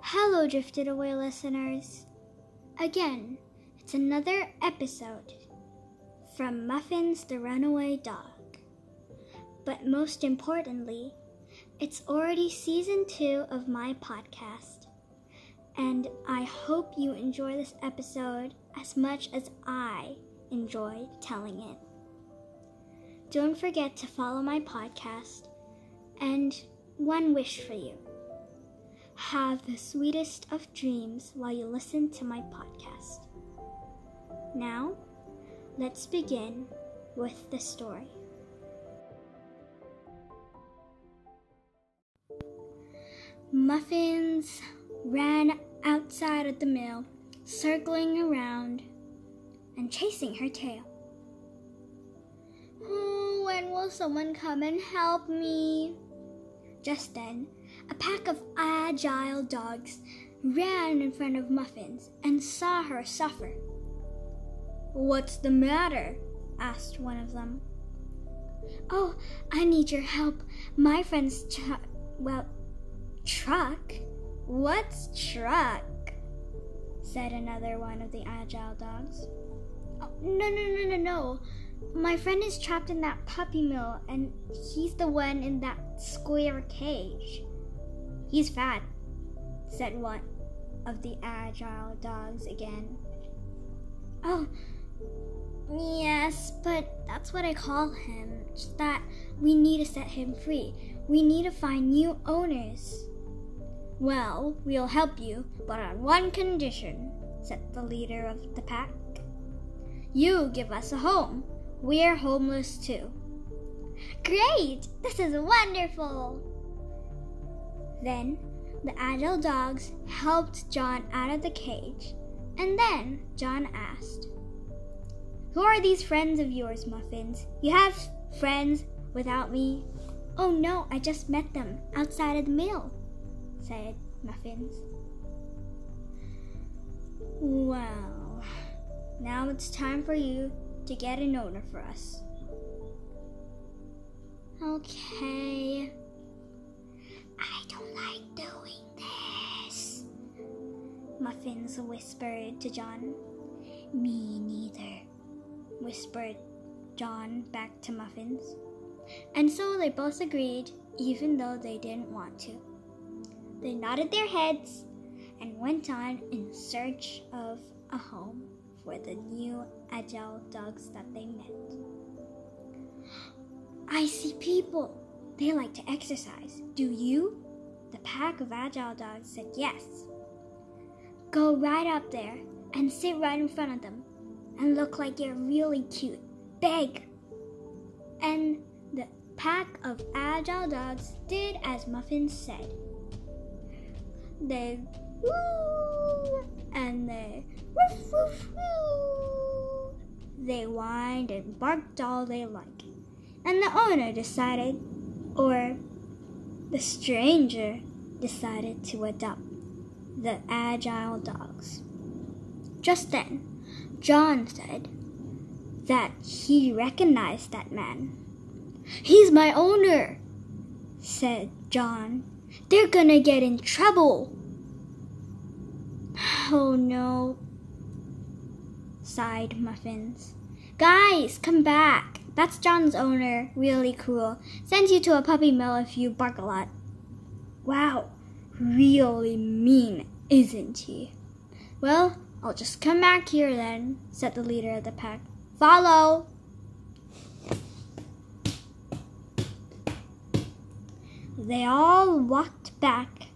Hello, Drifted Away listeners. Again, it's another episode from Muffins the Runaway Dog. But most importantly, it's already season two of my podcast. And I hope you enjoy this episode as much as I enjoy telling it. Don't forget to follow my podcast and one wish for you. Have the sweetest of dreams while you listen to my podcast. Now, let's begin with the story. Muffins ran outside of the mill, circling around and chasing her tail. Oh, when will someone come and help me? Just then, a pack of agile dogs ran in front of Muffins and saw her suffer. What's the matter? asked one of them. Oh, I need your help. My friend's tr- well, truck. What's truck? said another one of the agile dogs. Oh, no, no, no, no, no. My friend is trapped in that puppy mill, and he's the one in that square cage. He's fat, said one of the agile dogs again. Oh, yes, but that's what I call him. Just that we need to set him free. We need to find new owners. Well, we'll help you, but on one condition, said the leader of the pack. You give us a home. We're homeless too. Great! This is wonderful! Then the agile dogs helped John out of the cage, and then John asked, Who are these friends of yours, Muffins? You have friends without me? Oh no, I just met them outside of the mill, said Muffins. Well, now it's time for you to get an owner for us. Okay. Muffins whispered to John. Me neither, whispered John back to Muffins. And so they both agreed, even though they didn't want to. They nodded their heads and went on in search of a home for the new agile dogs that they met. I see people. They like to exercise. Do you? The pack of agile dogs said yes. Go right up there and sit right in front of them and look like you're really cute. Beg. And the pack of agile dogs did as Muffin said. They woo and they woof woof woo. They whined and barked all they liked. And the owner decided, or the stranger decided to adopt the agile dogs. Just then, John said that he recognized that man. He's my owner, said John. They're gonna get in trouble. Oh no, sighed Muffins. Guys, come back. That's John's owner. Really cool. Sends you to a puppy mill if you bark a lot. Wow, really mean, isn't he? Well, I'll just come back here then, said the leader of the pack. Follow! They all walked back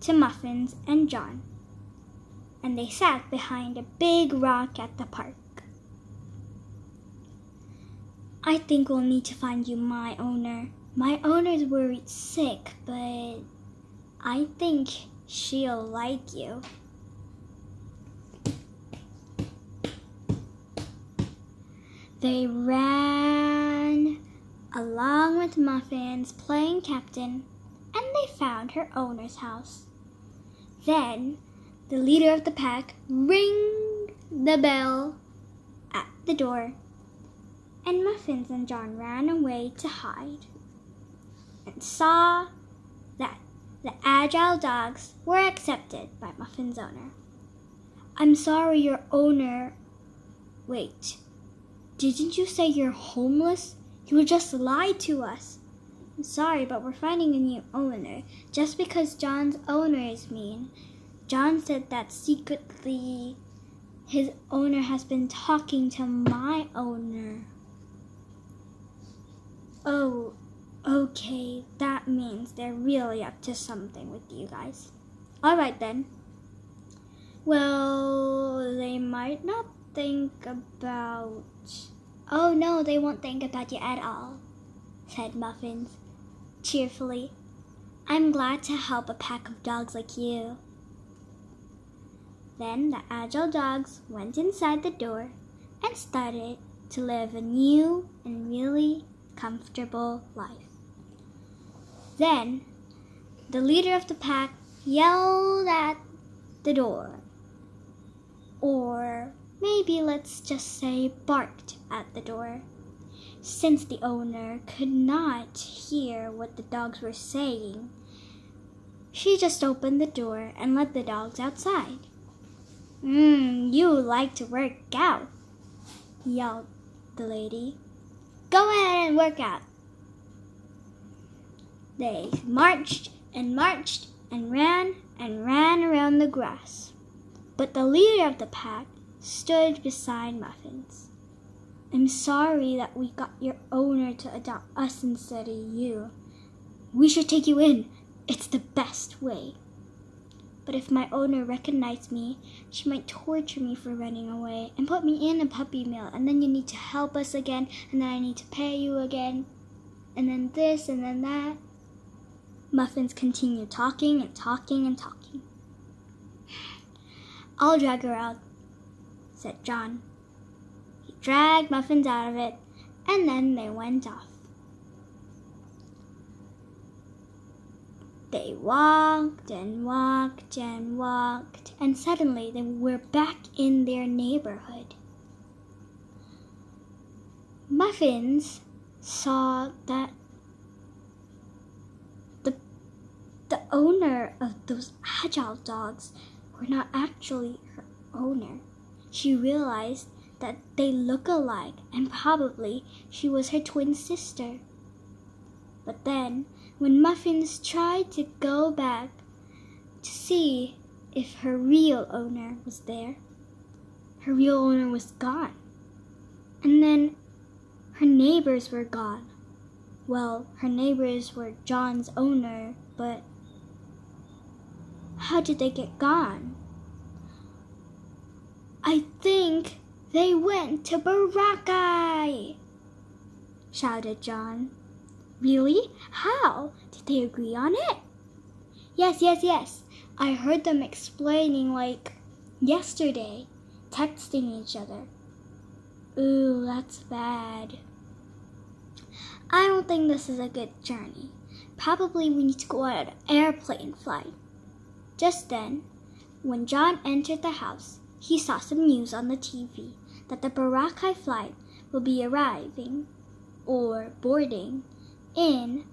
to Muffins and John, and they sat behind a big rock at the park. I think we'll need to find you my owner. My owner's worried sick, but I think she'll like you. They ran along with Muffins playing captain, and they found her owner's house. Then the leader of the pack ring the bell at the door, and Muffins and John ran away to hide and saw the agile dogs were accepted by Muffin's owner. I'm sorry, your owner. Wait, didn't you say you're homeless? You just lied to us. I'm sorry, but we're finding a new owner. Just because John's owner is mean, John said that secretly his owner has been talking to my owner. Oh, okay, that means they're really up to something with you guys. Alright then. Well, they might not think about. Oh no, they won't think about you at all, said Muffins cheerfully. I'm glad to help a pack of dogs like you. Then the agile dogs went inside the door and started to live a new and really comfortable life. Then the leader of the pack yelled at the door. Or maybe let's just say barked at the door. Since the owner could not hear what the dogs were saying, she just opened the door and let the dogs outside. Mmm, you like to work out, yelled the lady. Go ahead and work out. They marched and marched and ran and ran around the grass. But the leader of the pack stood beside Muffins. I'm sorry that we got your owner to adopt us instead of you. We should take you in. It's the best way. But if my owner recognized me, she might torture me for running away and put me in a puppy mill. And then you need to help us again, and then I need to pay you again, and then this and then that. Muffins continued talking and talking and talking. I'll drag her out, said John. He dragged Muffins out of it, and then they went off. They walked and walked and walked, and suddenly they were back in their neighborhood. Muffins saw that the, the owner of those agile dogs were not actually her owner. She realized that they look alike and probably she was her twin sister. But then when Muffins tried to go back to see if her real owner was there. Her real owner was gone. And then her neighbors were gone. Well, her neighbors were John's owner, but how did they get gone? I think they went to Boracay, shouted John. Really? How? Did they agree on it? Yes, yes, yes. I heard them explaining like yesterday, texting each other. Ooh, that's bad. I don't think this is a good journey. Probably we need to go on an airplane flight. Just then, when John entered the house, he saw some news on the TV that the Boracay flight will be arriving or boarding in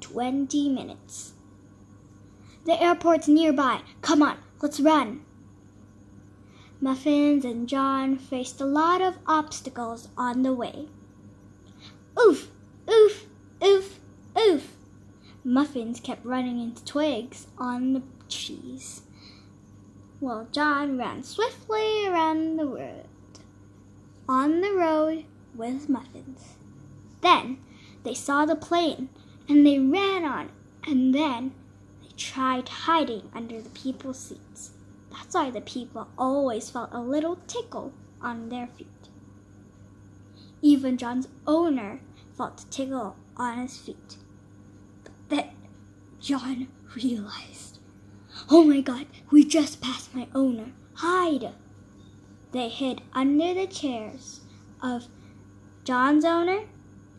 20 minutes. The airport's nearby. Come on, let's run. Muffins and John faced a lot of obstacles on the way. Oof, oof, oof, oof. Muffins kept running into twigs on the trees, while John ran swiftly around the road. On the road with Muffins. Then they saw the plane and they ran on, and then they tried hiding under the people's seats. That's why the people always felt a little tickle on their feet. Even John's owner felt a tickle on his feet. But then John realized, oh my god, we just passed my owner. Hide! They hid under the chairs of John's owner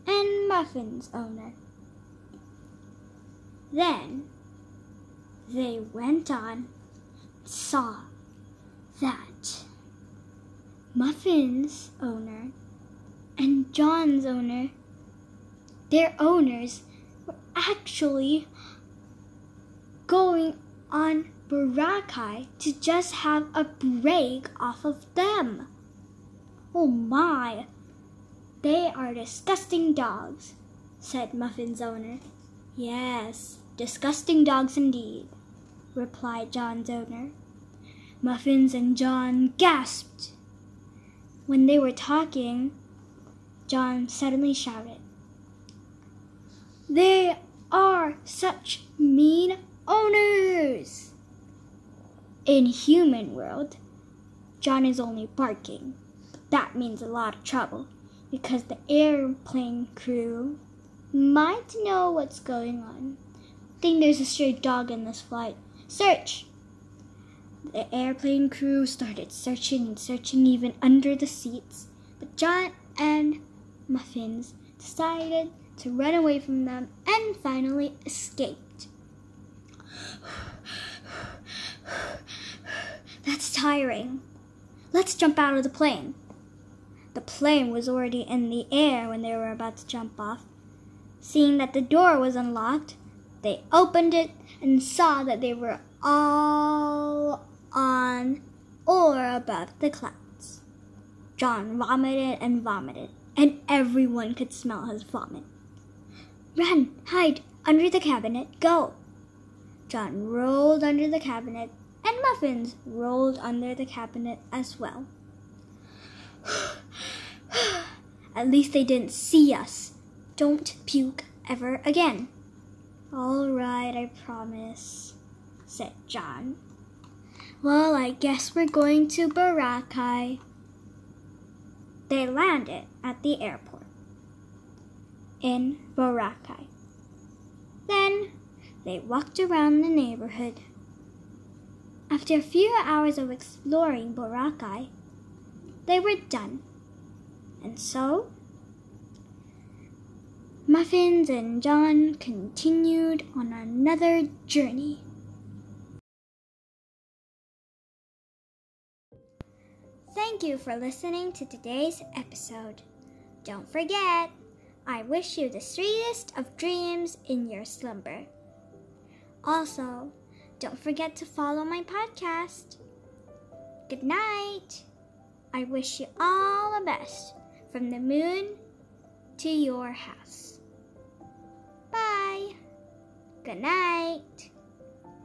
and Muffin's owner. Then they went on, saw that Muffin's owner and John's owner, their owners, were actually going on Boracay to just have a break off of them. Oh my, they are disgusting dogs, said Muffin's owner. Yes, disgusting dogs indeed, replied John's owner. Muffins and John gasped. When they were talking, John suddenly shouted, They are such mean owners! In human world, John is only barking. That means a lot of trouble because the airplane crew might know what's going on. Think there's a stray dog in this flight. Search! The airplane crew started searching and searching even under the seats, but John and Muffins decided to run away from them and finally escaped. That's tiring. Let's jump out of the plane. The plane was already in the air when they were about to jump off. Seeing that the door was unlocked, they opened it and saw that they were all on or above the clouds. John vomited and vomited, and everyone could smell his vomit. Run, hide, under the cabinet, go! John rolled under the cabinet, and Muffins rolled under the cabinet as well. At least they didn't see us. Don't puke ever again. All right, I promise, said John. Well, I guess we're going to Boracay. They landed at the airport in Boracay. Then they walked around the neighborhood. After a few hours of exploring Boracay, they were done. And so, Muffins and John continued on another journey. Thank you for listening to today's episode. Don't forget, I wish you the sweetest of dreams in your slumber. Also, don't forget to follow my podcast. Good night. I wish you all the best from the moon to your house. Bye. Good night.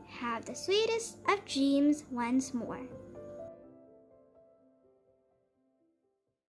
Have the sweetest of dreams once more.